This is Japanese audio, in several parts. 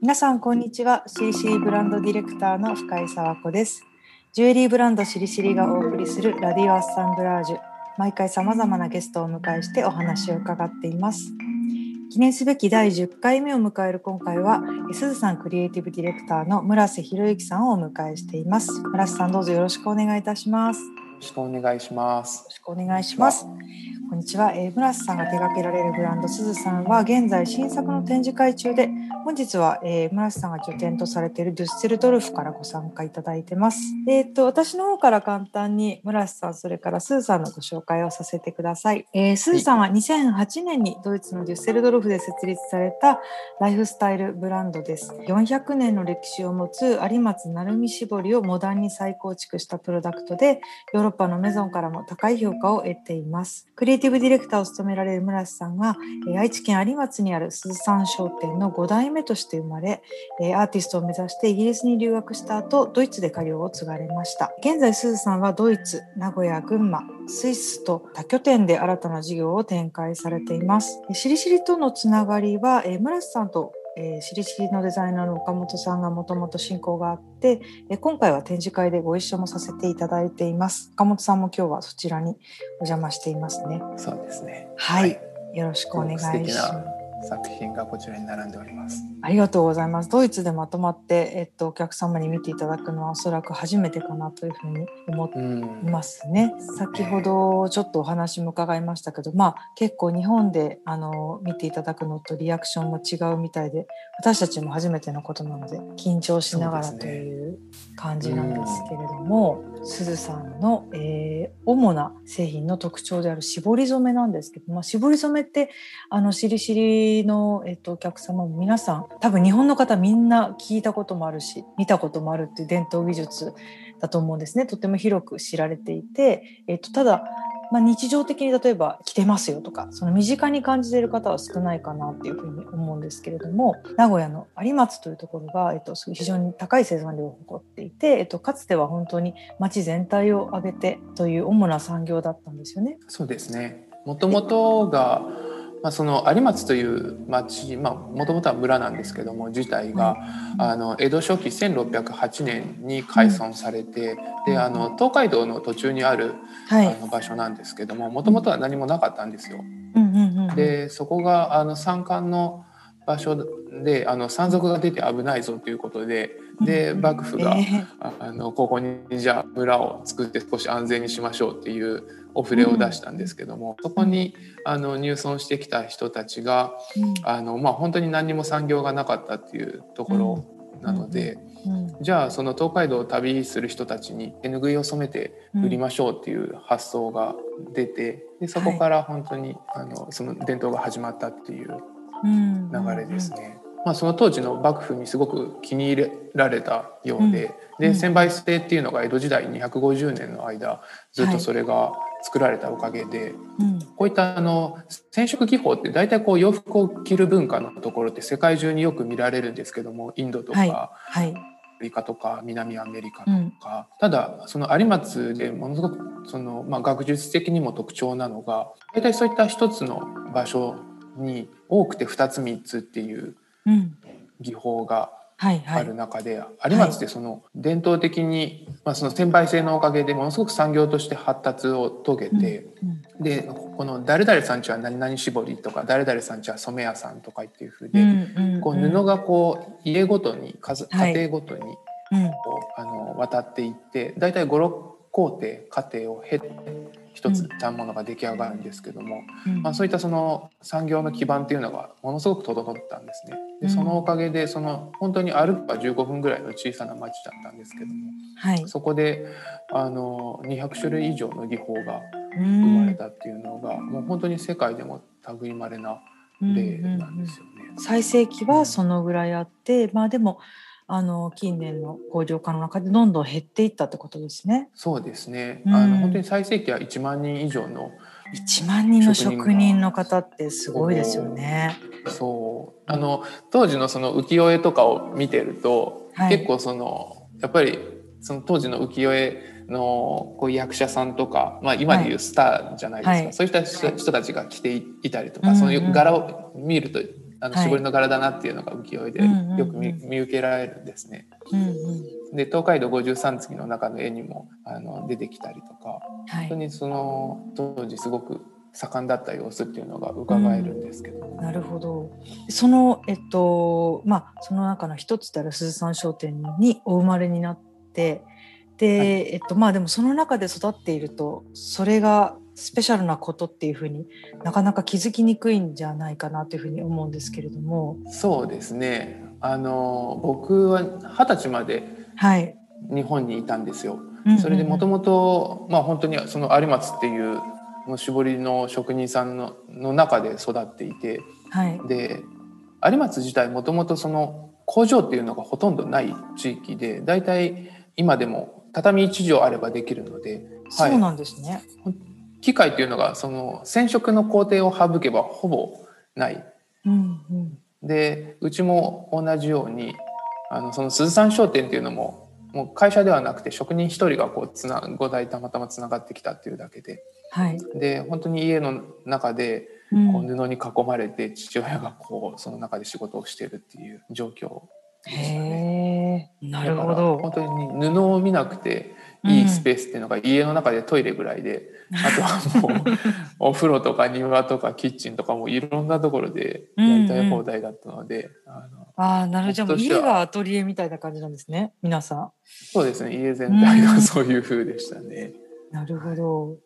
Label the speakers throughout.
Speaker 1: 皆さんこんにちは。CC ブランドディレクターの深井沢子です。ジュエリーブランドしりしりがお送りするラディオアッサンブラージュ。毎回様々なゲストをお迎えしてお話を伺っています。記念すべき第10回目を迎える今回はすずさんクリエイティブディレクターの村瀬博之さんをお迎えしています。村瀬さんどうぞよろしくお願いいたします。よ
Speaker 2: ろしくお願いします。よ
Speaker 1: ろしくお願いします。こんにちは、えー、村瀬さんが手掛けられるブランドすずさんは現在新作の展示会中で本日は、えー、村瀬さんが拠点とされているデュッセルドルフからご参加いただいてます。えっ、と私の方から簡単に村瀬さんそれからすずさんのご紹介をさせてください。えー、すずさんは2008年にドイツのデュッセルドルフで設立されたライフスタイルブランドです。400年の歴史を持つ有松成美絞りをモダンに再構築したプロダクトでヨーロッパのメゾンからも高い評価を得ています。クリエイティブディレクターを務められる村瀬さんが、えー、愛知県有松にあるすずさん商店の5代目目として生まれ、えアーティストを目指してイギリスに留学した後、ドイツで家業を継がれました。現在、すずさんはドイツ、名古屋、群馬、スイスと多拠点で新たな事業を展開されています。しりしりとのつながりは、え村瀬さんとえー、しりしりのデザイナーの岡本さんがもともと親交があって、えー、今回は展示会でご一緒もさせていただいています。岡本さんも今日はそちらにお邪魔していますね。
Speaker 2: そうですね。
Speaker 1: はい、はい、よろしくお願いします。
Speaker 2: 作品がこちらに並んでおります。
Speaker 1: ありがとうございます。ドイツでまとまって、えっと、お客様に見ていただくのはおそらく初めてかなというふうに思いますね。先ほどちょっとお話も伺いましたけど、まあ結構日本であの見ていただくのとリアクションも違うみたいで、私たちも初めてのことなので緊張しながらという感じなんですけれども、すず、さんの、えー、主な製品の特徴である絞り染めなんですけど、まあ、絞り染めってあのしりしりの、えっと、お客様も皆さん多分日本の方みんな聞いたこともあるし見たこともあるっていう伝統技術だと思うんですね。とても広く知られていて、えっと、ただまあ、日常的に例えば着てますよとかその身近に感じている方は少ないかなっていうふうに思うんですけれども名古屋の有松というところが、えっと、非常に高い生産量を誇っていて、えっと、かつては本当に町全体を挙げてという主な産業だったんですよね。
Speaker 2: そうですねもともとがまあ、その有松という町もともとは村なんですけども自体が、あの江戸初期1608年に開村されて、であの東海道の途中にある、あの場所なんですけどももともとは何もなかったんですよ。でそこがあの山間の場所であの山賊が出て危ないぞということでで幕府が、えー、あのここにじゃあ村を作って少し安全にしましょうっていうお触れを出したんですけども、そこにあの入村してきた人たちが、あのまあ、本当に何にも産業がなかったっていうところなので、じゃあその東海道を旅する人たちに手ぬぐいを染めて売りましょうっていう発想が出てでそこから本当に、あのその伝統が始まったっていう流れですね。まあ、その当時の幕府にすごく気に入られたようで,、で千倍制っていうのが江戸時代250年の間ずっとそれが作られたおかげで、こういったあの染色技法って大体こう洋服を着る文化のところって世界中によく見られるんですけどもインドとか、はい。はい、アフリカとか南アメリカとか、うん、ただその有松でものすごくその、まあ、学術的にも特徴なのが大体そういった一つの場所に多くて2つ3つっていう技法がある中で、有松ってその伝統的に、まあ、その専売制のおかげでものすごく産業として発達を遂げて、でこの「誰々さんちは何々絞り」とか「誰々さんちは染め屋さん」とかっていうふうで、こう布がこう家ごとに家庭ごとにあの渡っていって大体56工程過程を経て一つ反物が出来上がるんですけども、うん、まあ、そういったその産業の基盤っていうのがものすごく整ったんですね。でそのおかげでその本当に歩くば15分ぐらいの小さな町だったんですけども、はい、そこであの200種類以上の技法が生まれたっていうのが、うん、もう本当に世界でも類まれな例なんですよね。
Speaker 1: 最盛期はそのぐらいあって、まあでもあの近年の工場化の中でどんどん減っていったってことですね。
Speaker 2: そうですね。うん、あの本当に最盛期は1万人以上の
Speaker 1: 1万人の職人の方ってすごいですよね。
Speaker 2: そう。あの当時のその浮世絵とかを見てると、はい、結構そのやっぱりその当時の浮世絵のこう役者さんとか、まあ、今でいうスターじゃないですか、はい、そういった人たちが着ていたりとか、はい、その柄を見るとあの
Speaker 1: はい。
Speaker 2: 絞りの柄だなっていうのが浮世絵で
Speaker 1: うんうんうん。
Speaker 2: よく見見受けられるんですね。
Speaker 1: うんうん。
Speaker 2: で東海道五十三次の中の絵にもあの出てきたりとか
Speaker 1: はい、
Speaker 2: 本当にその当時すごく盛んだった様子っていうのが伺えるんですけど。も、
Speaker 1: なるほど。そのえっとまあその中の一つである鈴山商店にお生まれになってで、
Speaker 2: はい。
Speaker 1: えっとまあでもその中で育っているとそれがスペシャルなことっていうふうになかなか気づきにくいんじゃないかなというふうに思うんですけれども。
Speaker 2: そうですね。あの僕は二十歳まで
Speaker 1: はい。
Speaker 2: 日本にいたんですよ。
Speaker 1: うんうんうん。
Speaker 2: それでもともとまあ本当にその有松っていうもう絞りの職人さんのの中で育っていて。
Speaker 1: はい。
Speaker 2: で有松自体もともとその工場っていうのがほとんどない地域でだいたい今でも畳1畳あればできるので、はい
Speaker 1: そうなんですね。
Speaker 2: 機械っていうのがその染色の工程を省けばほぼない。
Speaker 1: うんうん
Speaker 2: でうちも同じようにあのその鈴山商店っていうのももう会社ではなくて職人一人がこうつな5台たまたまつながってきたっていうだけで
Speaker 1: はい。
Speaker 2: で本当に家の中で
Speaker 1: うん
Speaker 2: こう布に囲まれて父親がこうその中で仕事をしてるっていう状況でしたね。
Speaker 1: なるほど。
Speaker 2: 本当に布を見なくていいスペースっていうのが家の中でトイレぐらいで、あとはもう お風呂とか庭とかキッチンとかもいろんなところでやりたい放題だったので、あの
Speaker 1: ああ、なるほど。家がアトリエみたいな感じなんですね。皆さん。
Speaker 2: そうですね家全体がそういう風でしたね。
Speaker 1: なるほど。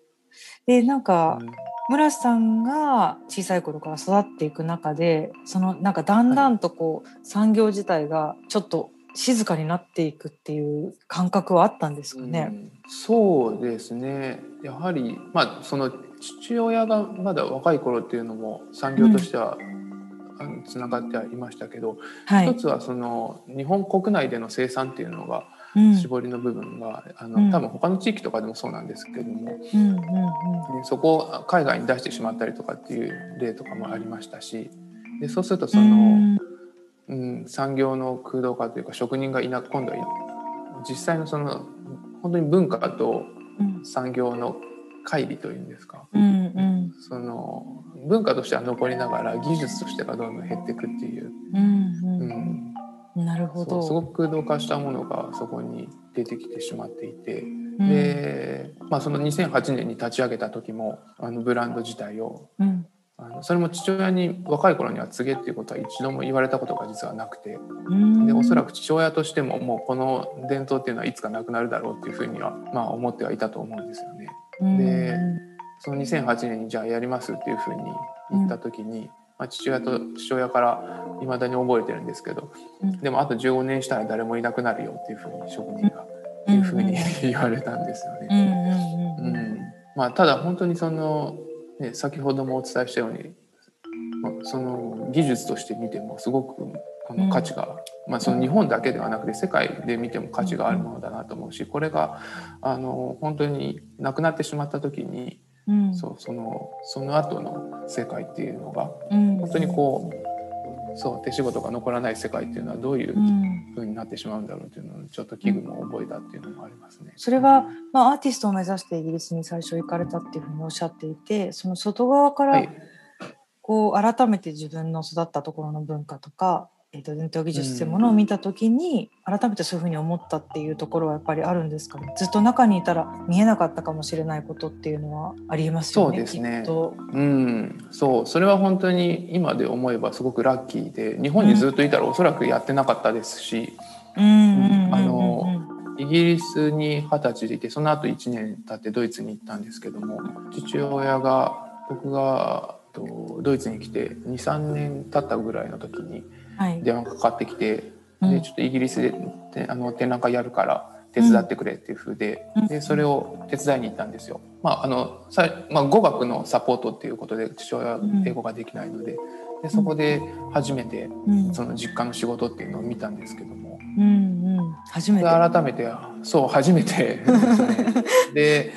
Speaker 1: で、なんか、
Speaker 2: うん
Speaker 1: 村瀬さんが小さい頃から育っていく中で、そのなんかだんだんとこう、産業自体がちょっと静かになっていくっていう感覚はあったんですかね。
Speaker 2: うん。そうですね。やはりまあその父親がまだ若い頃っていうのも産業としては、あのつながってはいましたけど、
Speaker 1: はい。
Speaker 2: 一つはその日本国内での生産っていうのが
Speaker 1: うん。
Speaker 2: 絞りの部分が、あ
Speaker 1: うん。
Speaker 2: の多分他の地域とかでもそうなんですけども、
Speaker 1: うんうんうん。
Speaker 2: でそこを海外に出してしまったりとかっていう例とかもありましたしでそうするとその、
Speaker 1: うん
Speaker 2: うん、産業の空洞化というか職人がいな今度はい実際のその本当に文化と
Speaker 1: うん
Speaker 2: 産業の乖離というんですか。
Speaker 1: うんうん
Speaker 2: その文化としては残りながら技術としてはどんどん減っていくっていう、
Speaker 1: うん
Speaker 2: う
Speaker 1: うんん。なるほど。
Speaker 2: すごく空洞化したものがそこに出てきてしまっていて、
Speaker 1: うん。
Speaker 2: で、まあ、その2008年に立ち上げた時もあのブランド自体を
Speaker 1: うん
Speaker 2: あのそれも父親に若い頃には告げっていうことは一度も言われたことが実はなくて。
Speaker 1: うん。
Speaker 2: でおそらく父親としてももうこの伝統っていうのはいつかなくなるだろうっていうふうにはまあ思ってはいたと思うんですよね。
Speaker 1: うん。
Speaker 2: でその2008年にじゃあやりますっていうふうに言った時に、まあ、父親と父親から未だに覚えてるんですけど
Speaker 1: うん。
Speaker 2: でもあと15年したら誰もいなくなるよっていうふうに職人がっていうふうに言われたんですよね。
Speaker 1: うん。
Speaker 2: まあ、ただ本当にその、ね、先ほどもお伝えしたように、まあ、その技術として見てもすごくあ
Speaker 1: うん
Speaker 2: の価値が、まあ、その日本だけではなくて世界で見ても価値があるものだなと思うしこれがあの本当になくなってしまった時に
Speaker 1: うん。
Speaker 2: そうそのその後の世界っていうのが
Speaker 1: うん。
Speaker 2: 本当にこうそう手仕事が残らない世界っていうのはどういう
Speaker 1: うん
Speaker 2: 風になってしまうんだろうっていうのをちょっと危惧も覚えたっていうのもありますね。
Speaker 1: それは、まあ、アーティストを目指してイギリスに最初行かれたっていうふうにおっしゃっていてその外側から
Speaker 2: はい
Speaker 1: こう改めて自分の育ったところの文化とか、えー、と伝統技術っていうものを見た時に、改めてそういうふうに思ったっていうところはやっぱりあるんですかね。ずっと中にいたら見えなかったかもしれないことっていうのはありえますよね。
Speaker 2: そうですね。うん、そう。それは本当に今で思えばすごくラッキーで日本にずっといたらおそらくやってなかったですし、
Speaker 1: うん
Speaker 2: あのイギリスに二十歳でいてその後1年経ってドイツに行ったんですけども父親が僕がとドイツに来て23年経ったぐらいの時に
Speaker 1: はい
Speaker 2: 電話がかかってきて、
Speaker 1: うん。
Speaker 2: でちょっとイギリスでてあの展覧会やるから手伝ってくれっていう風で,、
Speaker 1: うん。
Speaker 2: でそれを手伝いに行ったんですよ。まああのさまあ、語学のサポートっていうことで父親は英語ができないので,、でそこで初めて
Speaker 1: うん。
Speaker 2: その実家の仕事っていうのを見たんですけども、
Speaker 1: うんうん、初め
Speaker 2: で
Speaker 1: て。
Speaker 2: 改めてそう初めて。で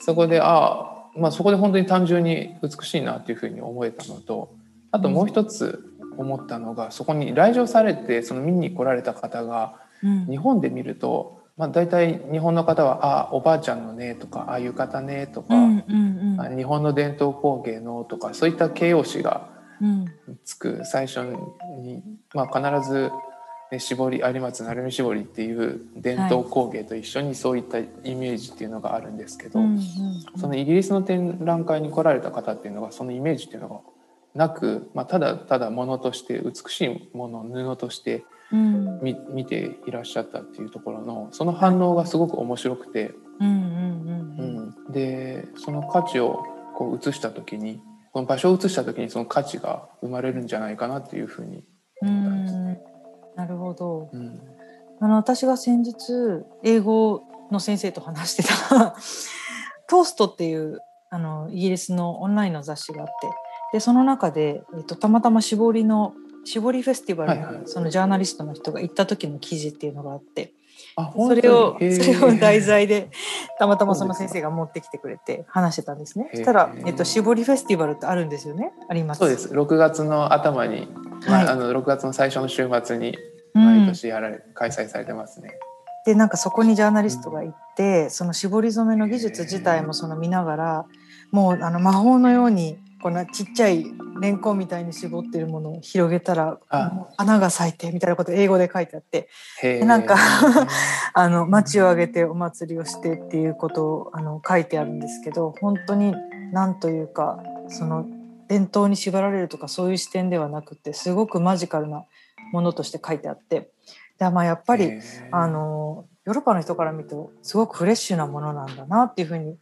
Speaker 2: そこでああまあそこで本当に単純に美しいなっていうふうに思えたのとあともう一つ思ったのがそこに来場されてその見に来られた方が
Speaker 1: うん。
Speaker 2: 日本で見ると、まあ、大体日本の方は「あおばあちゃんのね」とか「ああ浴衣ね」とか、
Speaker 1: うんうんうん。
Speaker 2: あ日本の伝統工芸のとかそういった形容詞が
Speaker 1: うん。
Speaker 2: つく最初に、まあ、必ず、ね、絞り有松鳴海絞りっていう伝統工芸と一緒にそういったイメージっていうのがあるんですけど、
Speaker 1: うん。
Speaker 2: そのイギリスの展覧会に来られた方っていうのがそのイメージっていうのがなく、まあ、ただただ物として美しいもの布として
Speaker 1: うん。
Speaker 2: 見見ていらっしゃったっていうところのその反応がすごく面白くて、でその価値をこう移した時にこの場所を移した時にその価値が生まれるんじゃないかなっていうふうに、
Speaker 1: うん。なるほど。
Speaker 2: うん、
Speaker 1: あの私が先日英語の先生と話してた。トーストっていうあのイギリスのオンラインの雑誌があってでその中で、えっと、たまたま絞りの絞りフェスティバルに、そのジャーナリストの人が行った時の記事っていうのがあって
Speaker 2: あ
Speaker 1: それをそれを題材で たまたまその先生が持ってきてくれて話してたんですね。そしたら、えっと、絞りフェスティバルってあるんですよねあります。
Speaker 2: そうです。6月の頭に、まあ
Speaker 1: はい。
Speaker 2: あの6月の最初の週末に
Speaker 1: うん。
Speaker 2: 毎年やられ、開催されてますね。
Speaker 1: でなんかそこにジャーナリストが行ってその絞り染めの技術自体もその見ながらもうあの魔法のようにこんなちっちゃいレンコンみたいに絞ってるものを広げたら
Speaker 2: あ。
Speaker 1: もう花が咲いてみたいなこと英語で書いてあって
Speaker 2: へー。
Speaker 1: なんか あの町を挙げてお祭りをしてっていうことをあの書いてあるんですけど本当になんというかその伝統に縛られるとかそういう視点ではなくてすごくマジカルなものとして書いてあってでまあやっぱりあのヨーロッパの人から見るとすごくフレッシュなものなんだなっていうふうに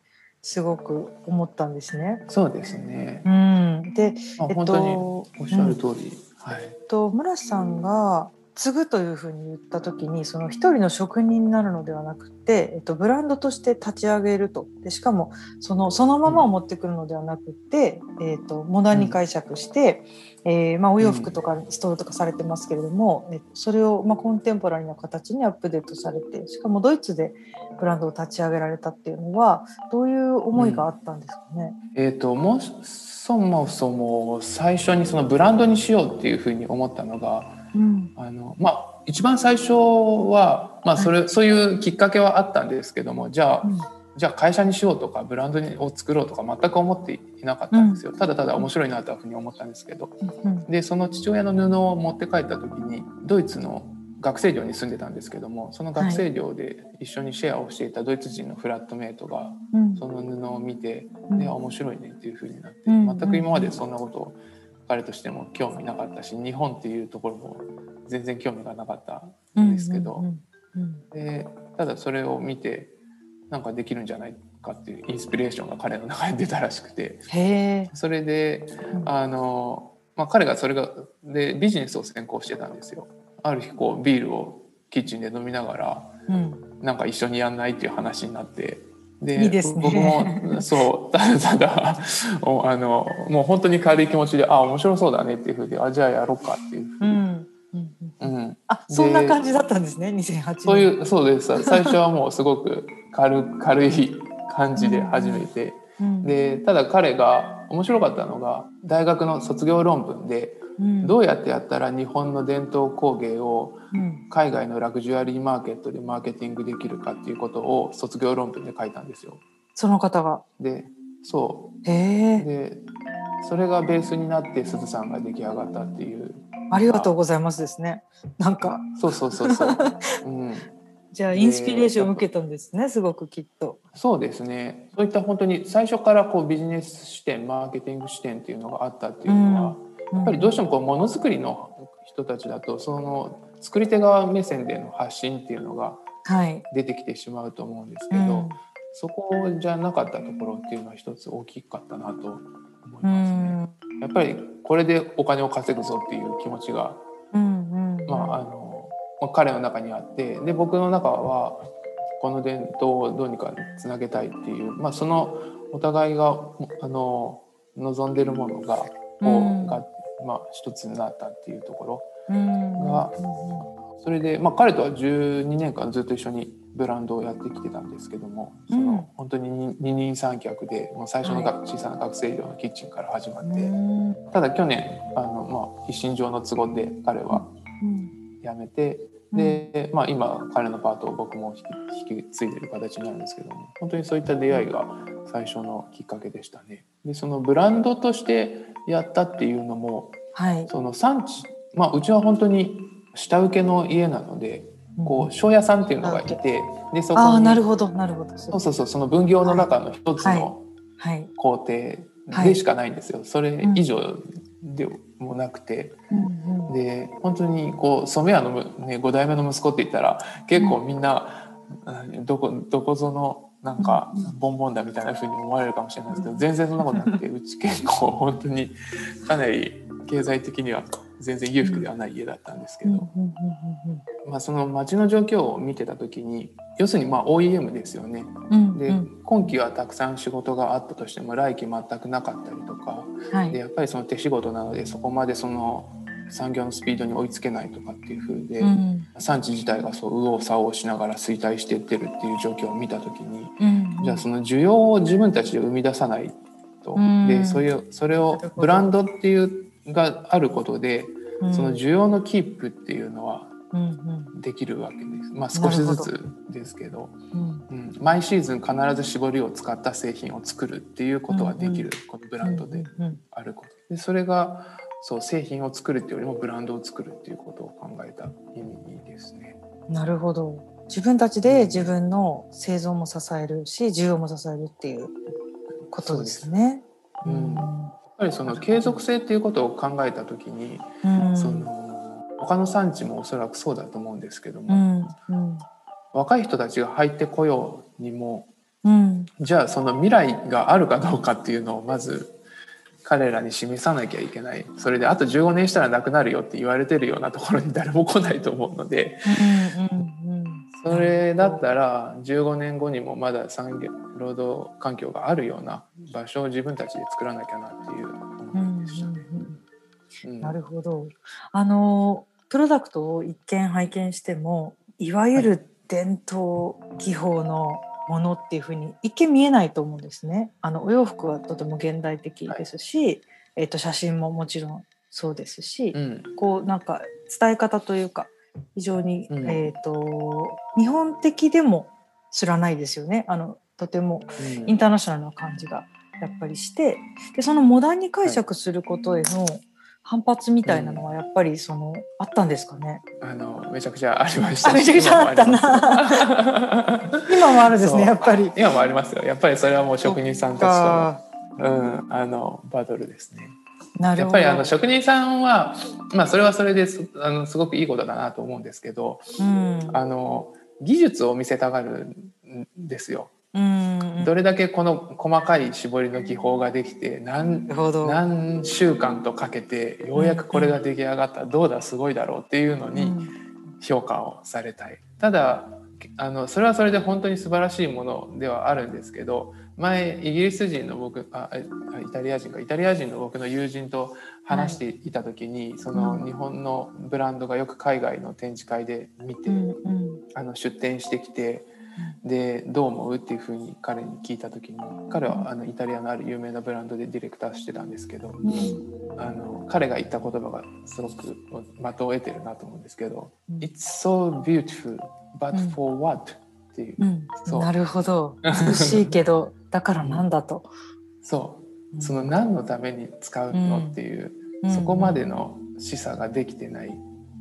Speaker 1: すごく思ったんですね。
Speaker 2: そうですね。
Speaker 1: うん、で、えっと
Speaker 2: まあ本当におっしゃる通り、はい。
Speaker 1: えっと、村瀬さんが継ぐというふうに言った時にその一人の職人になるのではなくて、えっと、ブランドとして立ち上げると。でしかもそのそのままを持ってくるのではなくて、えっと、モダンに解釈して、えーまあ、お洋服とかストールとかされてますけれども、えっと、それを、まあ、コンテンポラリーな形にアップデートされてしかもドイツでブランドを立ち上げられたっていうのはどういう思いがあったんですかね？
Speaker 2: えっ、ともうそもそも最初にそのブランドにしようっていうふうに思ったのが
Speaker 1: うん。
Speaker 2: あのまあ一番最初はまあそれ、そういうきっかけはあったんですけどもじゃあ、
Speaker 1: うん。
Speaker 2: じゃあ会社にしようとかブランドを作ろうとか全く思っていなかったんですよ、ただただ面白いなというふうに思ったんですけど。
Speaker 1: うん。
Speaker 2: でその父親の布を持って帰った時にドイツの学生寮に住んでたんですけどもその学生寮で一緒にシェアをしていたドイツ人のフラットメイトが
Speaker 1: うん。
Speaker 2: その布を見て、
Speaker 1: うん。
Speaker 2: であ面白いねっていう風になって、
Speaker 1: うん。
Speaker 2: 全く今までそんなことを彼としても興味なかったし日本っていうところも全然興味がなかったんですけど、でただそれを見てなんかできるんじゃないかっていうインスピレーションが彼の中に出たらしくて。それで
Speaker 1: うん
Speaker 2: あの、まあ、彼がそれがでビジネスを専攻してたんですよ。ある日こうビールをキッチンで飲みながら
Speaker 1: うん
Speaker 2: なんか一緒にやんないっていう話になってで
Speaker 1: いいですね。
Speaker 2: 僕もそう ただただおあのもう本当に軽い気持ちであ面白そうだねっていうふうであじゃあやろうかっていうふうに、
Speaker 1: うん。うん。あそんな感じだったんですね2008年
Speaker 2: そういうそうです。最初はもうすごく軽 軽い感じで始めて、
Speaker 1: うん。
Speaker 2: でただ彼が面白かったのが大学の卒業論文で
Speaker 1: うん
Speaker 2: どうやってやったら日本の伝統工芸を
Speaker 1: うん。
Speaker 2: 海外のラグジュアリーマーケットでマーケティングできるかっていうことを卒業論文で書いたんですよ。
Speaker 1: その方が。
Speaker 2: でそ
Speaker 1: へ
Speaker 2: う
Speaker 1: え。
Speaker 2: でそれがベースになってすずさんが出来上がったっていう。
Speaker 1: ありがとうございますですね。なんか。
Speaker 2: そうそうそうそう、うん、
Speaker 1: じゃあインスピレーションを受けたんですねすごくきっと。
Speaker 2: そうですね。そういった本当に最初からこうビジネス視点マーケティング視点っていうのがあったっていうのは、やっぱりどうしてもこうものづくりの人たちだとその作り手側目線での発信っていうのが
Speaker 1: はい。
Speaker 2: 出てきてしまうと思うんですけど、
Speaker 1: うん。
Speaker 2: そこじゃなかったところっていうのは一つ大きかったなと思い
Speaker 1: う
Speaker 2: ますね。
Speaker 1: ん。
Speaker 2: やっぱりこれでお金を稼ぐぞっていう気持ちが、
Speaker 1: うんうん。
Speaker 2: まああのまあ彼の中にあってで僕の中はこの伝統をどうにかつなげたいっていう、まあ、そのお互いがあの望んでるものが,、
Speaker 1: うん。
Speaker 2: がまあ、一つになったっていうところ。
Speaker 1: うん。
Speaker 2: がそれで、まあ、彼とは12年間ずっと一緒にブランドをやってきてたんですけども、そ
Speaker 1: うん。
Speaker 2: の本当に二二人三脚でもう最初のが小さな学生寮のキッチンから始まって、
Speaker 1: うん。
Speaker 2: ただ去年あの、まあ、一身上の都合で彼は
Speaker 1: うん
Speaker 2: 辞めて、で、まあ、今彼のパートを僕も引き引き継いでる形になるんですけども本当にそういった出会いが最初のきっかけでしたね。でそのブランドとしてやったっていうのも、
Speaker 1: はい。
Speaker 2: その産地、まあ、うちは本当に下請けの家なのでこう庄屋さんっていうのがいてでそこ
Speaker 1: ああ、
Speaker 2: に
Speaker 1: なるほど、なるほど。
Speaker 2: そうそうそうその分業の中の一つの
Speaker 1: はい。
Speaker 2: 工程でしかないんですよ、それ以上でもなくて、
Speaker 1: うんうん。
Speaker 2: で本当にこう染屋のむ、ね、5代目の息子って言ったら結構みんな、うんどこどこぞのなんか
Speaker 1: うん
Speaker 2: ボンボンだみたいな風に思われるかもしれないですけど全然そんなことなくてうち結構本当にかなり経済的には全然裕福ではない家だったんですけど、まあ、その街の状況を見てた時に要するにまあ OEM ですよね。で今期はたくさん仕事があったとしても来期全くなかったりとか
Speaker 1: はい。
Speaker 2: でやっぱりその手仕事なのでそこまでその産業のスピードに追いつけないとかっていう風で、
Speaker 1: うん。
Speaker 2: 産地自体がそう右往左往しながら衰退していってるっていう状況を見た時に
Speaker 1: うん。
Speaker 2: じゃあその需要を自分たちで生み出さないと、
Speaker 1: うん。
Speaker 2: でそういうそれをブランドっていうがあることで、
Speaker 1: うん。
Speaker 2: その需要のキープっていうのはできるわけです。まあ少しずつですけど。
Speaker 1: うん。
Speaker 2: うん、毎シーズン必ず絞りを使った製品を作るっていうことはできる、このブランドであること。でそれがそう製品を作るっていうよりもブランドを作るっていうことを考えた意味ですね。
Speaker 1: なるほど。自分たちで自分の製造も支えるし、需要も支えるっていうことですね。
Speaker 2: そうです。うん。やっぱりその継続性っていうことを考えた時に、
Speaker 1: うん。
Speaker 2: その他の産地もおそらくそうだと思うんですけど
Speaker 1: う
Speaker 2: も、
Speaker 1: ん。うん。
Speaker 2: 若い人たちが入ってこようにも
Speaker 1: うん。
Speaker 2: じゃあその未来があるかどうかっていうのをまず彼らに示さなきゃいけない。それであと15年したらなくなるよって言われてるようなところに誰も来ないと思うので。
Speaker 1: うんうんうん
Speaker 2: それだったら15年後にもまだ産業労働環境があるような場所を自分たちで作らなきゃなっていう
Speaker 1: うん
Speaker 2: 思いでした。ね。
Speaker 1: うん
Speaker 2: うん。
Speaker 1: なるほど。あのプロダクトを一見拝見してもいわゆる伝統技法のものっていうふうに一見見えないと思うんですね。あのお洋服はとても現代的ですし、えっと写真ももちろんそうですし、
Speaker 2: うん
Speaker 1: こうなんか伝え方というか非常に、
Speaker 2: うん
Speaker 1: えっと日本的でも知らないですよね。あのとても
Speaker 2: うん
Speaker 1: インターナショナルな感じがやっぱりしてでそのモダンに解釈することへの反発みたいなのはやっぱりその、あったんですかね？
Speaker 2: あのめちゃくちゃありました。
Speaker 1: あめちゃくちゃあったな。
Speaker 2: な
Speaker 1: 今もあるんですねやっぱり。
Speaker 2: 今もありますよ。やっぱりそれはもう職人さんたちとの
Speaker 1: か。
Speaker 2: うん、あのバトルですね。
Speaker 1: なるほど。
Speaker 2: やっぱりあの職人さんは、まあ、それはそれですあのすごくいいことだなと思うんですけど
Speaker 1: うん。
Speaker 2: あの技術を見せたがるんですよ。
Speaker 1: うん
Speaker 2: どれだけこの細かい絞りの技法ができて何。何週間とかけてようやくこれが出来上がった。どうだすごいだろうっていうのに
Speaker 1: うん。
Speaker 2: 評価をされたい。ただあのそれはそれで本当に素晴らしいものではあるんですけど前イギリス人の僕ああイタリア人か。イタリア人の僕の友人と話していた時に、その日本のブランドがよく海外の展示会で見て、
Speaker 1: うんうん。
Speaker 2: あの出展してきてでどう思う？っていうふうに彼に聞いた時に彼はあのイタリアのある有名なブランドでディレクターしてたんですけど
Speaker 1: うん。
Speaker 2: あの彼が言った言葉がすごく的を得てるなと思うんですけど
Speaker 1: うん「
Speaker 2: It's so beautiful but for what?」っていう。
Speaker 1: うん。
Speaker 2: そう。
Speaker 1: なるほど。美しいけどだからなんだと。
Speaker 2: そう。その何のために使うのっていう
Speaker 1: うん。
Speaker 2: そこまでの示唆ができてない。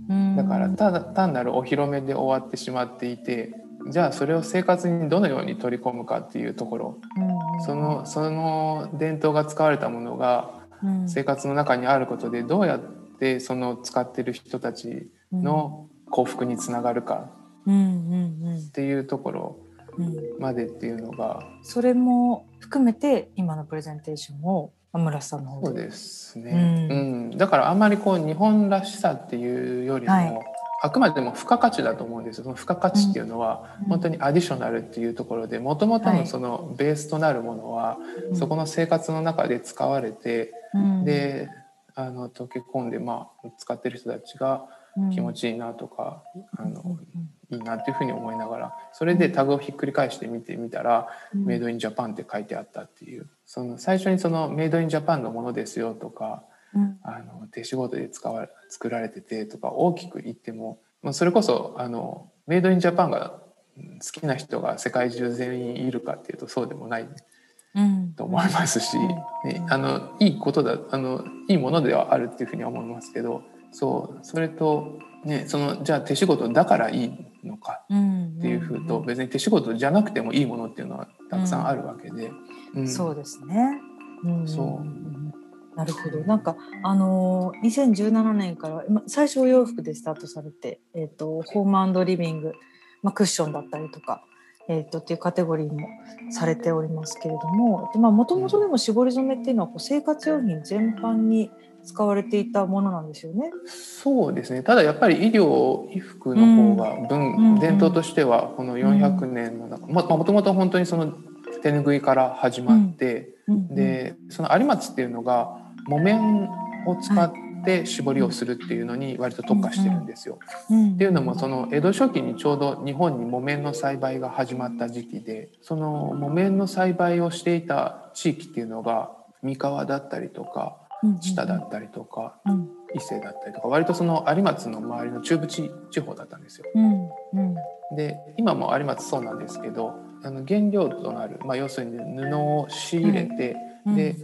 Speaker 1: うん。
Speaker 2: だからただ単なるお披露目で終わってしまっていてじゃあそれを生活にどのように取り込むかっていうところ。
Speaker 1: うん。
Speaker 2: そのその伝統が使われたものが
Speaker 1: うん。
Speaker 2: 生活の中にあることでどうやってその使ってる人たちの幸福につながるかっていうところ
Speaker 1: うん。
Speaker 2: までっていうのが
Speaker 1: それも含めて今のプレゼンテーションを村瀬さんの方で。
Speaker 2: そうですね、
Speaker 1: う
Speaker 2: うん。だからあんまりこう日本らしさっていうよりも、
Speaker 1: はい
Speaker 2: あくまでも付加価値だと思うんですよ。その付加価値っていうのは、
Speaker 1: うん。
Speaker 2: 本当にアディショナルっていうところでもともとのそのベースとなるものは、そこの生活の中で使われて、
Speaker 1: うん。
Speaker 2: であの溶け込んで、まあ、使ってる人たちが気持ちいいなとか、あのいいなっていうふうに思いながらそれでタグをひっくり返して見てみたら「
Speaker 1: うん。
Speaker 2: メイドインジャパン」って書いてあったっていう。その最初にその「メイドインジャパンのものですよ」とか
Speaker 1: うん。
Speaker 2: あの手仕事で使わ作られててとか大きく言ってもまあ、それこそあのメイドインジャパンが好きな人が世界中全員いるかっていうとそうでもないと思いますし、ね、あのいいことだあのいいものではあるっていうふうには思いますけどそうそれと、ね、そのじゃあ手仕事だからいいのかっていうふうと別に手仕事じゃなくてもいいものっていうのはたくさんあるわけで。
Speaker 1: うん、そうですね、うん、そうなるほど。なんかあのー、2017年から最初お洋服でスタートされて、えーと、ホームリビング、まあ、クッションだったりとかえーと、っていうカテゴリーもされておりますけれどももともとでも絞り染めっていうのはこう生活用品全般に使われていたものなんですよね？
Speaker 2: そうですね。ただやっぱり医療衣服の方が文、うん、伝統としてはこの400年の中、うん、まあもともと本当にその手ぬぐいから始まって、うん、でその有松っていうのが木綿を使ってで絞りをするっていうのに割と特化してるんですよ。っていうのもその江戸初期にちょうど日本に木綿の栽培が始まった時期でその木綿の栽培をしていた地域っていうのが三河だったりとか知多だったりとか、伊勢だったりとか割とその有松の周りの中部地方だったんですよ。で今も有松そうなんですけどあの原料となる、まあ、要するに布を仕入れて、で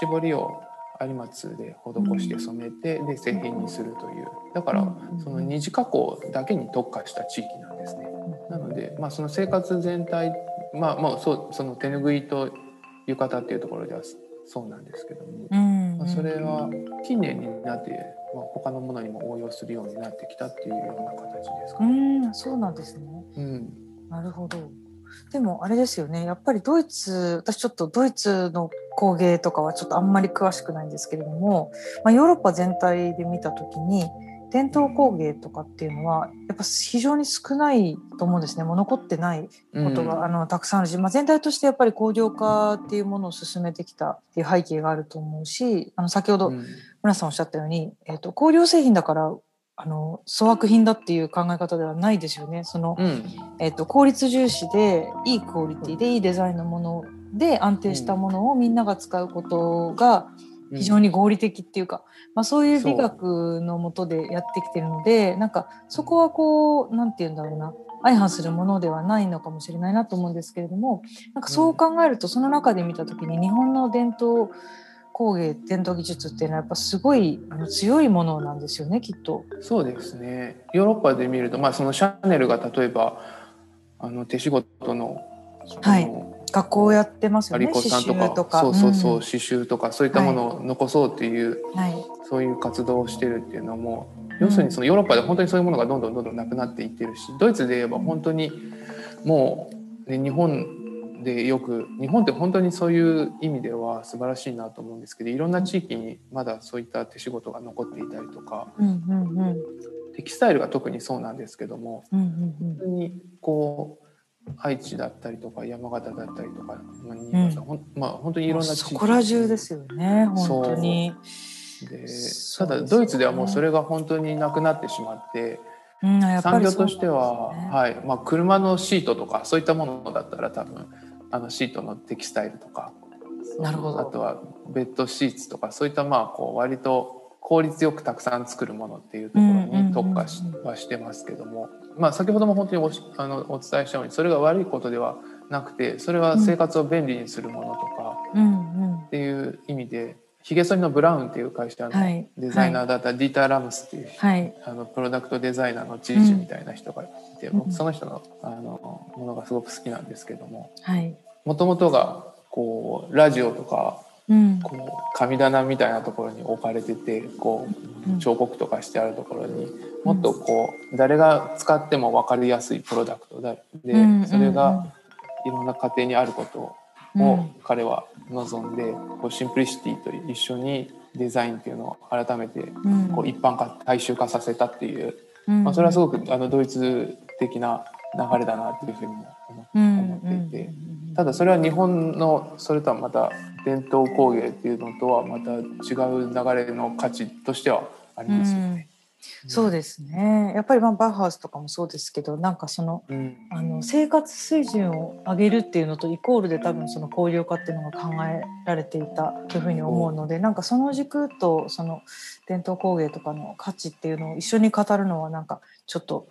Speaker 2: 絞りを有松で施して染めてで製品にするという。だからその二次加工だけに特化した地域なんですね。なので、まあ、その生活全体まあまあそうその手ぬぐいと浴衣っていうところではそうなんですけども、まあ、それは近年になって、まあ、他のものにも応用するようになってきたっていうような形ですか
Speaker 1: ね。うんそうなんですね、うん、なるほどでもあれですよね。やっぱりドイツ私ちょっとドイツの工芸とかはちょっとあんまり詳しくないんですけれども、まあ、ヨーロッパ全体で見た時に伝統工芸とかっていうのはやっぱ非常に少ないと思うんですね。もう残ってないことが、うん、あのたくさんあるし、まあ、全体としてやっぱり工業化っていうものを進めてきたっていう背景があると思うしあの先ほど村さんおっしゃったように、えーと、工業製品だからあの粗悪品だっていう考え方ではないですよね。その、うん、えっ、と効率重視でいいクオリティでいいデザインのもので安定したものをみんなが使うことが非常に合理的っていうか、まあ、そういう美学のもとでやってきてるのでなんかそこはこう何て言うんだろうな。相反するものではないのかもしれないなと思うんですけれどもなんかそう考えるとその中で見た時に日本の伝統工芸伝統技術っていうのはやっぱすごいあの強いものなんですよねきっと。
Speaker 2: そうですね。ヨーロッパで見ると、まあ、そのシャネルが例えばあの手仕事の
Speaker 1: はい。学校やってますよね。
Speaker 2: 刺繍とか。そうそうそう、うん、刺繍とかそういったものを残そうっていう、はい、そういう活動をしてるっていうのも、要するにそのヨーロッパで本当にそういうものがどんどんどんどんなくなっていってるしドイツで言えば本当にもう、ね、日本でよく日本って本当にそういう意味では素晴らしいなと思うんですけどいろんな地域にまだそういった手仕事が残っていたりとか、うんうんうん、テキスタイルが特にそうなんですけども、うんうんうん、本当にこう愛知だったりとか山形だったりとか、まあ、新潟、うん、まあ本当にいろんな地
Speaker 1: 域。そこら中ですよね本当に。
Speaker 2: でただドイツではもうそれが本当になくなってしまって、うん、産業としては、ね、はい。まあ、車のシートとかそういったものだったら多分あのシートのテキスタイルとか
Speaker 1: なるほど
Speaker 2: あとはベッドシーツとかそういったまあこう割と効率よくたくさん作るものっていうところに特化しはしてますけども、まあ、先ほども本当におあのお伝えしたようにそれが悪いことではなくてそれは生活を便利にするものとかっていう意味で。ひげ剃りのブラウンっていう会社のデザイナーだったディーター・ラムスっていう、はい、あのプロダクトデザイナーの知事みたいな人がいて、僕その人のあのものがすごく好きなんですけども。もともとがこうラジオとかこう神棚みたいなところに置かれててこう彫刻とかしてあるところにもっとこう誰が使っても分かりやすいプロダクトでそれがいろんな家庭にあることを彼は望んでこうシンプリシティと一緒にデザインっていうのを改めてこう一般化大衆化させたっていう、まあ、それはすごくあのドイツ的な流れだなっていうふうにも思っていて。ただそれは日本のそれとはまた伝統工芸っていうのとはまた違う流れの価値としてはありますよね。
Speaker 1: そうですね。やっぱりまあバーハウスとかもそうですけどなんかその,、あの生活水準を上げるっていうのとイコールで多分その工業化っていうのが考えられていたというふうに思うのでなんかその軸とその伝統工芸とかの価値っていうのを一緒に語るのはなんかちょっと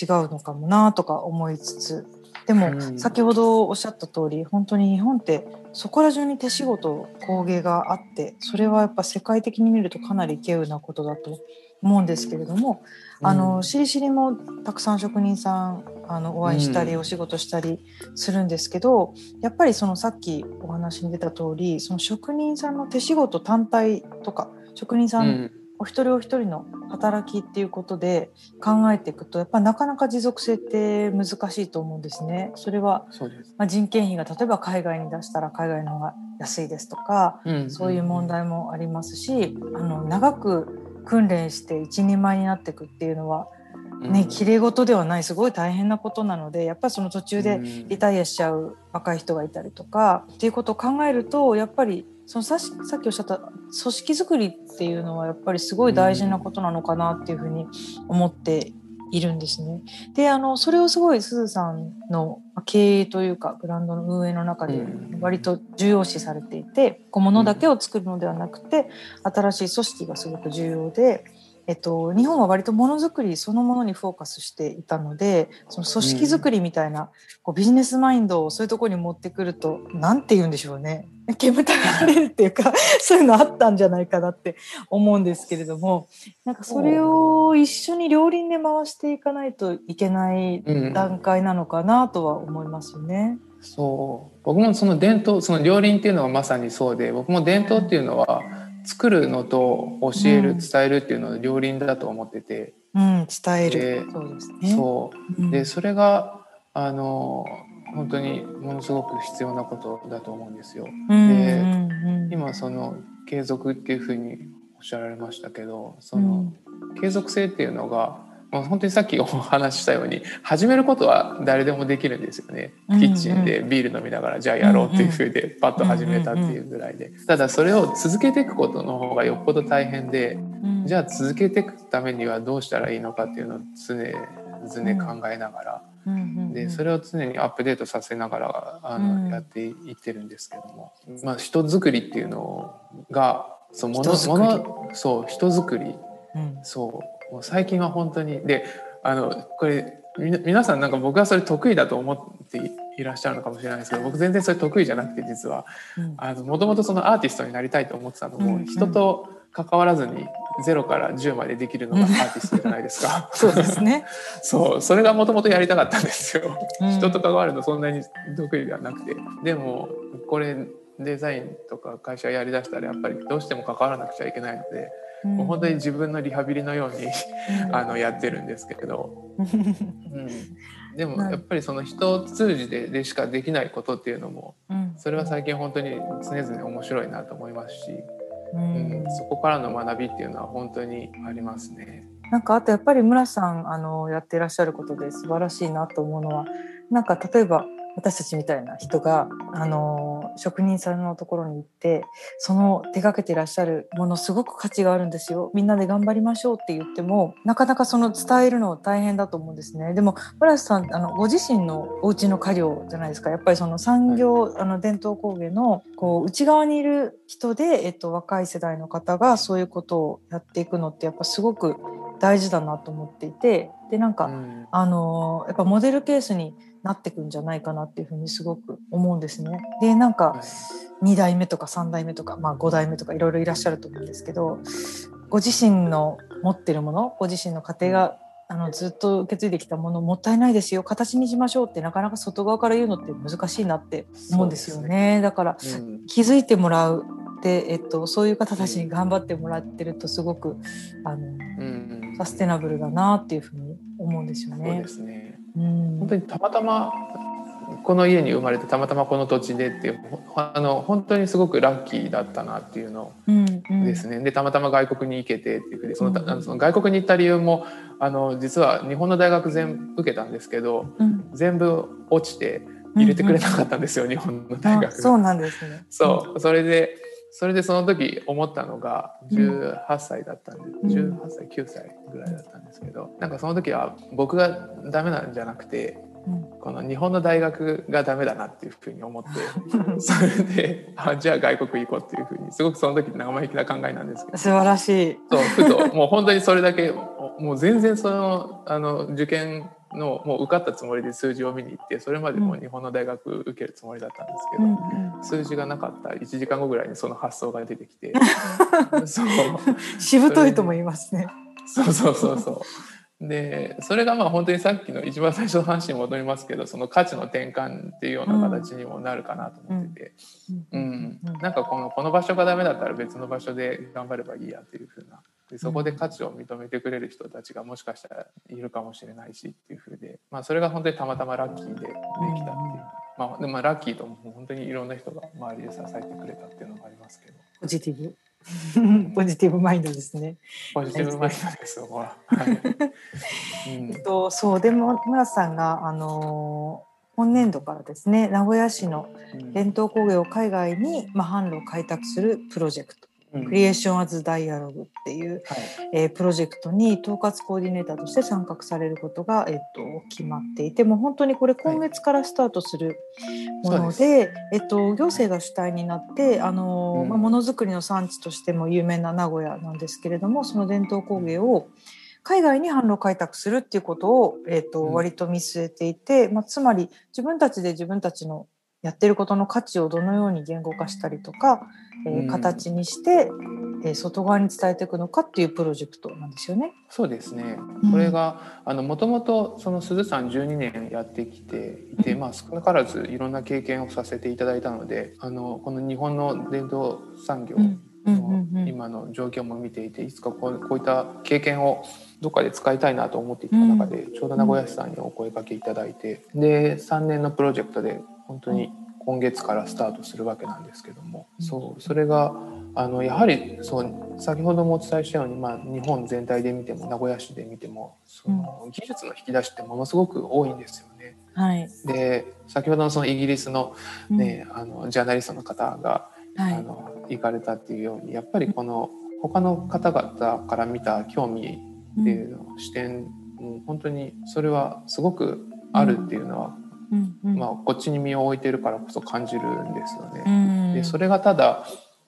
Speaker 1: 違うのかもなとか思いつつ。でも先ほどおっしゃった通り本当に日本ってそこら中に手仕事工芸があってそれはやっぱ世界的に見るとかなり稀有なことだと思うんですけれども、うん、あのしりしりもたくさん職人さんあのお会いしたりお仕事したりするんですけど、うん、やっぱりそのさっきお話に出た通りその職人さんの手仕事単体とか職人さんお一人お一人の働きっていうことで考えていくとやっぱなかなか持続性って難しいと思うんですね。それはまあ、人件費が例えば海外に出したら海外の方が安いですとか、うん、そういう問題もありますしあの長く訓練して一人前になっていくっていうのはね、きれい事ではないすごい大変なことなのでやっぱりその途中でリタイアしちゃう若い人がいたりとか、っていうことを考えるとやっぱりそのささっきおっしゃった組織づくりっていうのはやっぱりすごい大事なことなのかなっていうふうに思っているんですね。であのそれをすごいすずさんの経営というかブランドの運営の中で割と重要視されていて小物だけを作るのではなくて新しい組織がすごく重要で。えっと、日本は割とものづくりそのものにフォーカスしていたのでその組織づくりみたいな、こうビジネスマインドをそういうところに持ってくると何て言うんでしょうね煙たがれるっていうか そういうのあったんじゃないかなって思うんですけれどもなんかそれを一緒に両輪で回していかないといけない段階なのかなとは思いますよね。
Speaker 2: うん、そう僕もその伝統その両輪っていうのはまさにそうで僕も伝統っていうのは、作るのと教える、伝えるっていうのは両輪だと思ってて、
Speaker 1: うん、伝える。
Speaker 2: そうですね。そう、でそれがあの本当にものすごく必要なことだと思うんですよ。で、今その継続っていうふうにおっしゃられましたけどその継続性っていうのがもう本当にさっきお話ししたように始めることは誰でもできるんですよね、キッチンでビール飲みながらじゃあやろうっていうふうでパッと始めたっていうぐらいで。ただそれを続けていくことの方がよっぽど大変で、じゃあ続けていくためにはどうしたらいいのかっていうのを常々考えながら。でそれを常にアップデートさせながらあの、やっていってるんですけども、まあ、人づくりっていうのがそうものものそう人づくり、うん、そうもう最近は本当に。であのこれ皆さんなんか僕はそれ得意だと思っていらっしゃるのかもしれないですけど僕全然それ得意じゃなくて実はもともとそのアーティストになりたいと思ってたのも、うん、人と関わらずに0から10までできるのがアーティストじゃないですか。
Speaker 1: そうですね。
Speaker 2: そう、それがもともとやりたかったんですよ。うん、人と関わるのそんなに得意ではなくて、でもこれデザインとか会社やりだしたらやっぱりどうしても関わらなくちゃいけないので、もう本当に自分のリハビリのようにあのやってるんですけど、うん、でもやっぱりその人を通じてでしかできないことっていうのも、それは最近本当に常々面白いなと思いますし、うん、そこからの学びっていうのは本当にありますね。
Speaker 1: なんかあとやっぱり村さんあのやってらっしゃることで素晴らしいなと思うのはなんか例えば私たちみたいな人があの職人さんのところに行ってその手がけてらっしゃるものすごく価値があるんですよ。みんなで頑張りましょうって言ってもなかなかその伝えるの大変だと思うんですね。でも村瀬さんあのご自身のお家の家業じゃないですか。やっぱりその産業あの伝統工芸のこう内側にいる人で、えっと、若い世代の方がそういうことをやっていくのってやっぱすごく大事だなと思っていて。でなんか、うん、あのやっぱモデルケースになってくんじゃないかなっていうふうにすごく思うんですね。でなんか2代目とか3代目とか、まあ、5代目とかいろいろいらっしゃると思うんですけどご自身の持ってるものご自身の家庭があのずっと受け継いできたものもったいないですよ形にしましょうってなかなか外側から言うのって難しいなって思うんですよね。ね。だから、うん、気づいてもらうで、えっと、そういう方たちに頑張ってもらってるとすごくあの、うん、サステナブルだなっていうふうに思うんですよね。
Speaker 2: そうですね本当にたまたまこの家に生まれてたまたまこの土地でっていうあの本当にすごくラッキーだったなっていうのですね、うんうん、でたまたま外国に行けてっていうふうでその,、うんうん、その外国に行った理由もあの実は日本の大学全部受けたんですけど、うん、全部落ちて入れてくれなかったんですよ、うんうん、日本の大学
Speaker 1: そうなんですね。
Speaker 2: そう。それでそれでその時思ったのが18歳だったんで、
Speaker 1: うん。
Speaker 2: 18歳9歳ぐらいだったんですけどなんかその時は僕がダメなんじゃなくて
Speaker 1: うん。
Speaker 2: この日本の大学がダメだなっていうふうに思って それであじゃあ外国行こうっていうふうにすごくその時生意気な考えなんですけど。
Speaker 1: 素晴らしい。
Speaker 2: そうふともう本当にそれだけもう全然そのあの受験のもう受かったつもりで数字を見に行ってそれまでもう日本の大学受けるつもりだったんですけど、
Speaker 1: うんうん
Speaker 2: 数字がなかった1時間後ぐらいにその発想が出てきて そう
Speaker 1: しぶといとも言いますね。
Speaker 2: そうそうそうそう。でそれがまあ本当にさっきの一番最初の話に戻りますけどその価値の転換っていうような形にもなるかなと思ってて、うん。なんかこのこの場所がダメだったら別の場所で頑張ればいいやっていうふうな。でそこで価値を認めてくれる人たちがもしかしたらいるかもしれないしっていうふうで、まあ、それが本当にたまたまラッキーでできたっていう、まあ、でもラッキーとも本当にいろんな人が周りで支えてくれたっていうのがありますけど。
Speaker 1: ポジティブ。ポジティブマインドですね。
Speaker 2: ポジティブマインドですそこは。はい。うん。
Speaker 1: えっと、そうでも村瀬さんがあのー今年度からですね名古屋市の
Speaker 2: うん。
Speaker 1: 伝統工芸を海外に、まあ、販路を開拓するプロジェクト。
Speaker 2: うん
Speaker 1: クリエーション・アズ・ダイアログっていう、
Speaker 2: はい。
Speaker 1: えープロジェクトに統括コーディネーターとして参画されることが、えっと、決まっていてもう本当にこれ今月からスタートするもので,、えっと、行政が主体になってあのー、
Speaker 2: うん。
Speaker 1: まあ、ものづくりの産地としても有名な名古屋なんですけれどもその伝統工芸を海外に販路開拓するっていうことを、えっと
Speaker 2: うん。
Speaker 1: 割と見据えていて、まあ、つまり自分たちで自分たちのやってることの価値をどのように言語化したりとか、えー
Speaker 2: うん。
Speaker 1: 形にして、えー外側に伝えていくのかっていうプロジェクトなんですよね。
Speaker 2: そうですね。
Speaker 1: うん。
Speaker 2: これがもともとその鈴さん12年やってきていて、
Speaker 1: うん。
Speaker 2: まあ少なからずいろんな経験をさせていただいたので、あのこの日本の伝統産業
Speaker 1: うん。うん
Speaker 2: の
Speaker 1: うんうん。
Speaker 2: 今の状況も見ていて、いつかこうこういった経験をどっかで使いたいなと思っていた中で、ちょうど名古屋市さんにお声掛けいただいて、で3年のプロジェクトで本当に今月からスタートするわけなんですけども、
Speaker 1: うん
Speaker 2: そうそれがあのやはりそう先ほどもお伝えしたように、まあ、日本全体で見ても名古屋市で見てもその技術の引き出しってものすごく多いんですよね。
Speaker 1: はい。
Speaker 2: で先ほどのそのイギリスの,、ねあのジャーナリストの方が、
Speaker 1: うん、はい。
Speaker 2: あの行かれたっていうようにやっぱりこの他の方々から見た興味っていうの、視点も本当にそれはすごくあるっていうのは、
Speaker 1: うんうん。
Speaker 2: まあ、こっちに身を置いてるからこそ感じるんですよね。
Speaker 1: うん。
Speaker 2: でそれがただ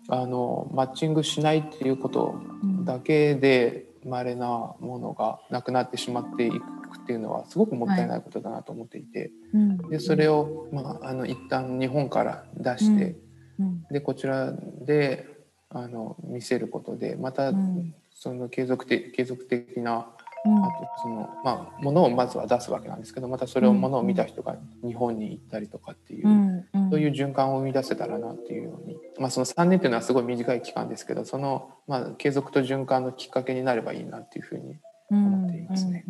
Speaker 2: あのマッチングしないっていうことだけで稀なものがなくなってしまっていくっていうのはすごくもったいないことだなと思っていて、
Speaker 1: うん。
Speaker 2: でそれを、まあ、あの一旦日本から出して、
Speaker 1: うん。
Speaker 2: でこちらであの見せることでまた
Speaker 1: うん。
Speaker 2: その継続的継続的な
Speaker 1: うん
Speaker 2: あとそのまあものをまずは出すわけなんですけどまたそれを
Speaker 1: うん
Speaker 2: ものを見た人が日本に行ったりとかっていう。
Speaker 1: うん
Speaker 2: そういう循環を生み出せたらなっていうように、まあ、その3年っていうのはすごい短い期間ですけどその、まあ、継続と循環のきっかけになればいいなっていうふうに思っていますね。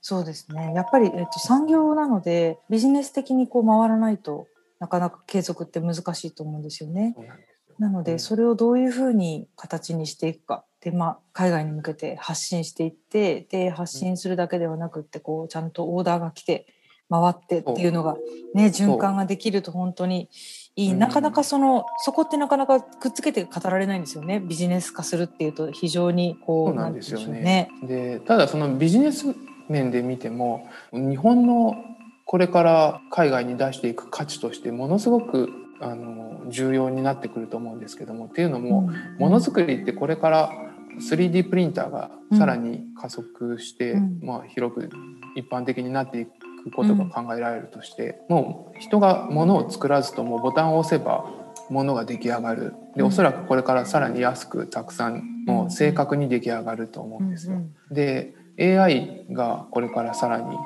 Speaker 1: そうですね。やっぱり、えっと、産業なのでビジネス的にこう回らないとなかなか継続って難しいと思うんですよね。
Speaker 2: なよ
Speaker 1: なので
Speaker 2: うん
Speaker 1: それをどういうふうに形にしていくかで、まあ、海外に向けて発信していってで発信するだけではなくってこうちゃんとオーダーが来て回ってっていうのが、ね、循環ができると本当にいい、
Speaker 2: うん
Speaker 1: なかなかそのそこってなかなかくっつけて語られないんですよね。ビジネス化するっていうと非常にこう
Speaker 2: そうなんですよね。
Speaker 1: でしょう
Speaker 2: でただそのビジネス面で見ても日本のこれから海外に出していく価値としてものすごくあの重要になってくると思うんですけどもっていうのも、ものづくりってこれから 3D プリンターがさらに加速して、
Speaker 1: うん。
Speaker 2: まあ、広く一般的になっていくことが考えられるとして、もう人が物を作らずともボタンを押せば物が出来上がる。で
Speaker 1: うん。
Speaker 2: おそらくこれからさらに安くたくさんもう正確に出来上がると思うんですよ。
Speaker 1: うん
Speaker 2: で AI がこれからさらに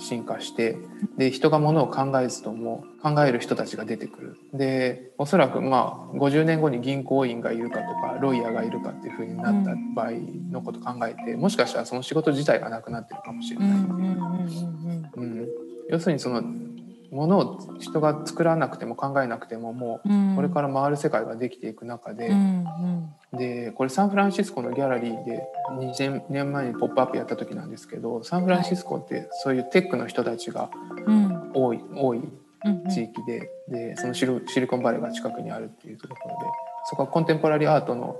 Speaker 2: 進化してで人がものを考えずとも考える人たちが出てくる。でおそらくまあ50年後に銀行員がいるかとかロイヤーがいるかっていうふうになった場合のことを考えてもしかしたらその仕事自体がなくなってるかもしれない。
Speaker 1: うんうんうんうん。
Speaker 2: うん、要するにそのものを人が作らなくても考えなくてもも
Speaker 1: う
Speaker 2: これから回る世界ができていく中で、
Speaker 1: うん
Speaker 2: でこれサンフランシスコのギャラリーで2000年前に「ポップアップやった時なんですけどサンフランシスコってそういうテックの人たちが
Speaker 1: うん。
Speaker 2: 多い多い
Speaker 1: うん
Speaker 2: 地域で,、でそのシルシリコンバレーが近くにあるっていうところそこはコンテンポラリーアートの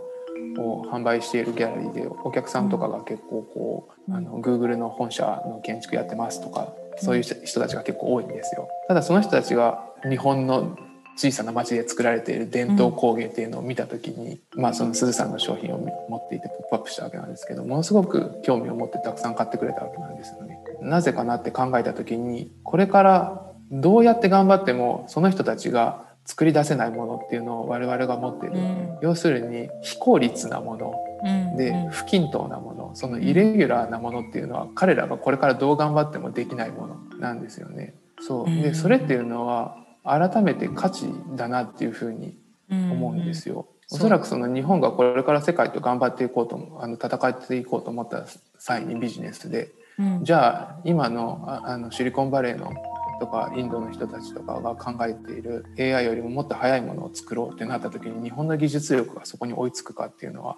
Speaker 2: を販売しているギャラリーでお客さんとかが結構こう、あの Google の本社の建築やってますとかそういう人たちが結構多いんですよ。ただその人たちが日本の小さな町で作られている伝統工芸っていうのを見た時に、うん、まあその鈴さんの商品を持っていてポップアップしたわけなんですけどものすごく興味を持ってたくさん買ってくれたわけなんですよね。なぜかなって考えた時にこれからどうやって頑張ってもその人たちが作り出せないものっていうのを我々が持ってる、うん、要するに非効率なもので、不均等なものそのイレギュラーなものっていうのは彼らがこれからどう頑張ってもできないものなんですよね。そう。でそれっていうのは改めて価値だなっていうふうに思うんですよ。おそらくその日本がこれから世界と頑張っていこうとあの戦っていこうと思った際にビジネスで、うん、じゃあ今のあのシリコンバレーのとかインドの人たちとかが考えている AI よりももっと早いものを作ろうってなった時に日本の技術力がそこに追いつくかっていうのは、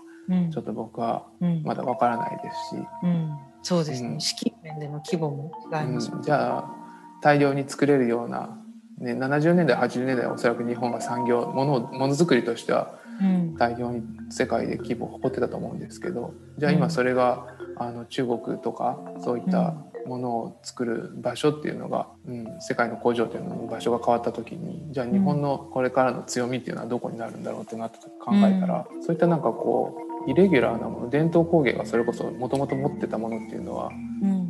Speaker 2: ちょっと僕はまだわからないですし、
Speaker 1: うん。うん、そうですね、資金面での規模も違います、
Speaker 2: じゃあ大量に作れるようなね、70年代80年代はおそらく日本が産業ものものづくりとしては大量に世界で規模を誇ってたと思うんですけどじゃあ今それがあの中国とかそういったものを作る場所っていうのが、うん、世界の工場っていうのの場所が変わった時にじゃあ日本のこれからの強みっていうのはどこになるんだろうってなった時考えたら、そういったなんかこうイレギュラーなもの伝統工芸がそれこそもともと持ってたものっていうのは、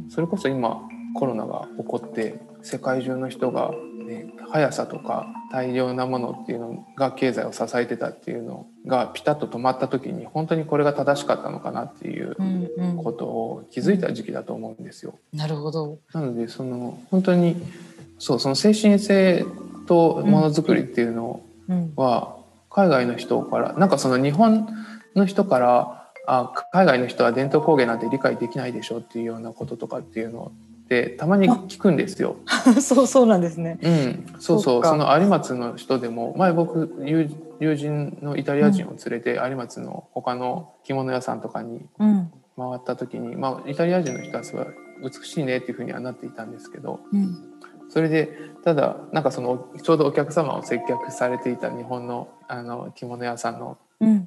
Speaker 2: それこそ今コロナが起こって世界中の人がね、速さとか大量なものっていうのが経済を支えてたっていうのがピタッと止まった時に本当にこれが正しかったのかなっていうことを気づいた時期だと思うんですよ。
Speaker 1: なるほど。
Speaker 2: なのでその本当にそうその精神性とものづくりっていうのは海外の人からなんかその日本の人からあ海外の人は伝統工芸なんて理解できないでしょっていうようなこととかっていうのってたまに聞くんですよ。
Speaker 1: そうそうなんですね。
Speaker 2: うん、そうそう。その有松の人でも前僕友友人のイタリア人を連れて有松の他の着物屋さんとかに回った時に、うん、まあイタリア人の人はすごい美しいねっていうふうにはなっていたんですけど、うん、それでただなんかそのちょうどお客様を接客されていた日本のあの着物屋さんの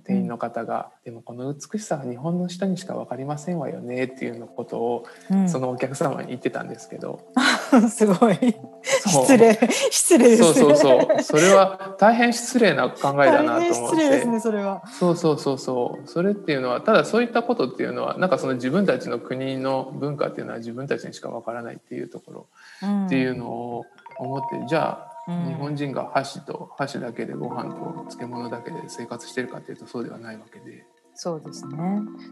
Speaker 2: 店員の方が、でもこの美しさは日本の人にしか分かりませんわよねっていうのことを、そのお客様に言ってたんですけど。
Speaker 1: すごい。失礼。失礼ですね。
Speaker 2: そうそうそう。それは大変失礼な考えだなと思って。失礼
Speaker 1: ですねそれは。
Speaker 2: そうそうそうそう。それっていうのはただそういったことっていうのはなんかその自分たちの国の文化っていうのは自分たちにしか分からないっていうところっていうのを思って、じゃあ日本人が箸と箸だけでご飯と漬物だけで生活してるかっていうとそうではないわけで。
Speaker 1: そうですね。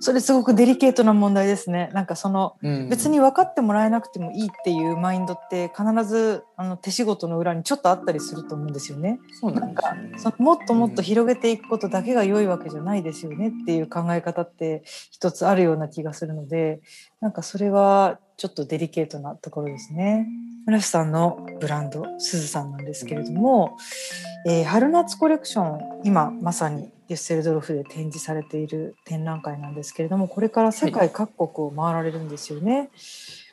Speaker 1: それすごくデリケートな問題ですね。なんかその、うん、別に分かってもらえなくてもいいっていうマインドって必ずあの手仕事の裏にちょっとあったりすると思うんですよね。
Speaker 2: そうなんです
Speaker 1: ね。そのもっともっと広げていくことだけが良いわけじゃないですよねっていう考え方って一つあるような気がするので、なんかそれはちょっとデリケートなところですね。村瀬さんのブランドすずさんなんですけれども、えー、春夏コレクション今まさにデュッセルドルフで展示されている展覧会なんですけれどもこれから世界各国を回られるんですよね。はい、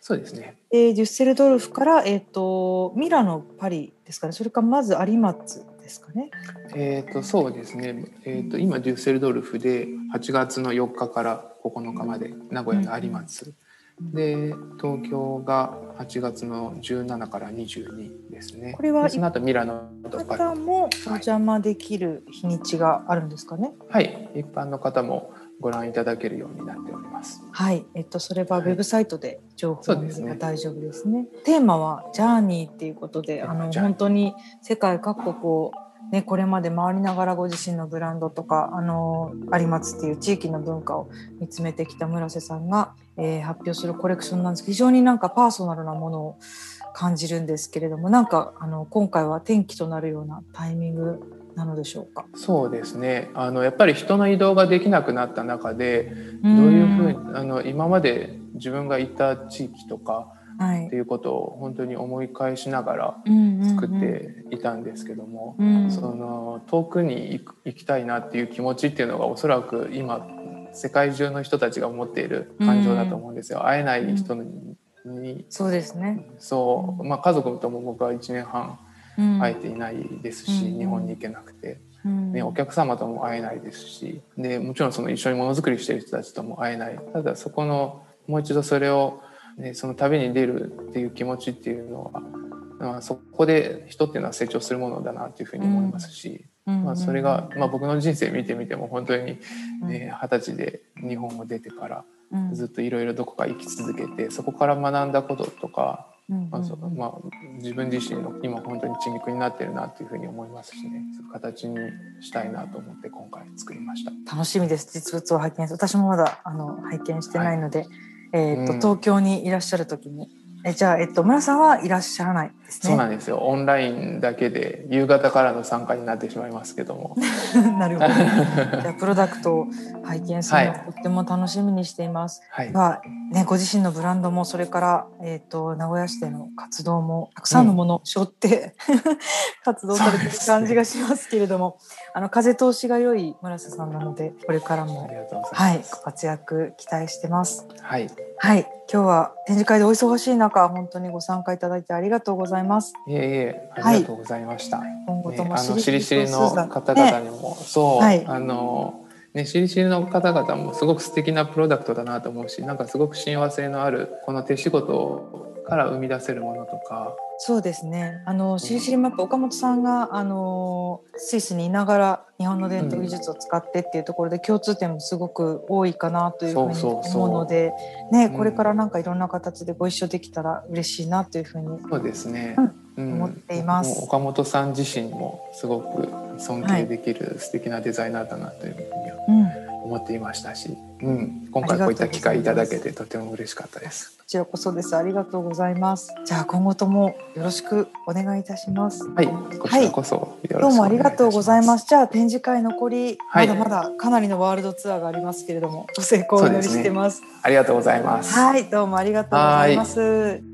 Speaker 2: そうですね、
Speaker 1: えー、デュッセルドルフから、えーと、ミラノパリですかねそれからまず有松ですかね。
Speaker 2: えーと、そうですね、えーと、今デュッセルドルフで8月の4日から9日まで名古屋の有松。うんで東京が8月の17から22ですね。
Speaker 1: これは
Speaker 2: その後ミラノと
Speaker 1: 方もお邪魔できる日にちがあるんですかね？
Speaker 2: はい、一般の方もご覧いただけるようになっております。
Speaker 1: はい、えっとそれはウェブサイトで情報を見れば大丈夫で。すねテーマはジャーニーっていうことで、あの本当に世界各国をね、これまで回りながらご自身のブランドとかあの有松っていう地域の文化を見つめてきた村瀬さんが、えー、発表するコレクションなんですけど非常になんかパーソナルなものを感じるんですけれどもなんかあの今回は転機となるようなタイミングなのでしょうか？
Speaker 2: そうですね。あのやっぱり人の移動ができなくなった中でどういうふうにあの今まで自分がいた地域とかっていうことを本当に思い返しながら作っていたんですけども、その遠くに行きたいなっていう気持ちっていうのがおそらく今世界中の人たちが持っている感情だと思うんですよ。会えない人に、
Speaker 1: そうですね。
Speaker 2: そう、まあ、家族とも僕は1年半会えていないですし、日本に行けなくて。ね、お客様とも会えないですしでもちろんその一緒にものづくりしてる人たちとも会えない。ただそこのもう一度それを、ね、その旅に出るっていう気持ちっていうのは、まあ、そこで人っていうのは成長するものだなっていうふうに思いますし、まあ、それが、まあ、僕の人生見てみても本当に二十、ね、歳で日本を出てからずっといろいろどこか生き続けてそこから学んだこととかまあまあ、自分自身の今本当に血肉になってるなっていうふうに思いますしね。そういう形にしたいなと思って今回作りました。
Speaker 1: 楽しみです。実物を拝見私もまだあの拝見してないので、はい、えーと、うん、東京にいらっしゃる時に。えじゃあ、えっと、村さんはいらっしゃらないですね。
Speaker 2: そうなんですよ。オンラインだけで夕方からの参加になってしまいますけども。
Speaker 1: なるほど。じゃあプロダクトを拝見するのをとっても楽しみにしています。はい。まあねご自身のブランドもそれからえっ、ー、と名古屋市での活動もたくさんのものを背負って、うん、活動されてる感じがしますけれども、ね、あの風通しが良い村瀬さんなのでこれからもはいご活躍期待してます。
Speaker 2: はい。
Speaker 1: はい。今日は展示会でお忙しい中、本当にご参加いただいてありがとうございます。
Speaker 2: いえいえ、ありがとうございました。はい、今後とも、ね、あのしりしりの方々にも、ね、そう、はい、あの。ね、しりしりの方々もすごく素敵なプロダクトだなと思うしなんかすごく親和性のあるこの手仕事から生み出せるものとか。
Speaker 1: そうですね。あのしりしりマップ岡本さんがあのスイスにいながら日本の伝統技術を使ってっていうところで共通点もすごく多いかなというふうに思うので、ね、これからなんかいろんな形でご一緒できたら嬉しいなというふうに
Speaker 2: そうですね、
Speaker 1: うん、思っています。
Speaker 2: 岡本さん自身もすごく尊敬できる素敵なデザイナーだなというふうに思っていましたし、うん、今回こういった機会いただけてとても嬉しかったです。
Speaker 1: ちらこそです。ありがとうございます。じゃあ今後ともよろしくお願いいたします。
Speaker 2: はい、こちらこそ、
Speaker 1: はい、どうもありがとうございます。じゃあ展示会残り、まだまだかなりのワールドツアーがありますけれども、ご成功お祈りしてます。すね、
Speaker 2: ありがとうございます。
Speaker 1: はい、どうもありがとうございます。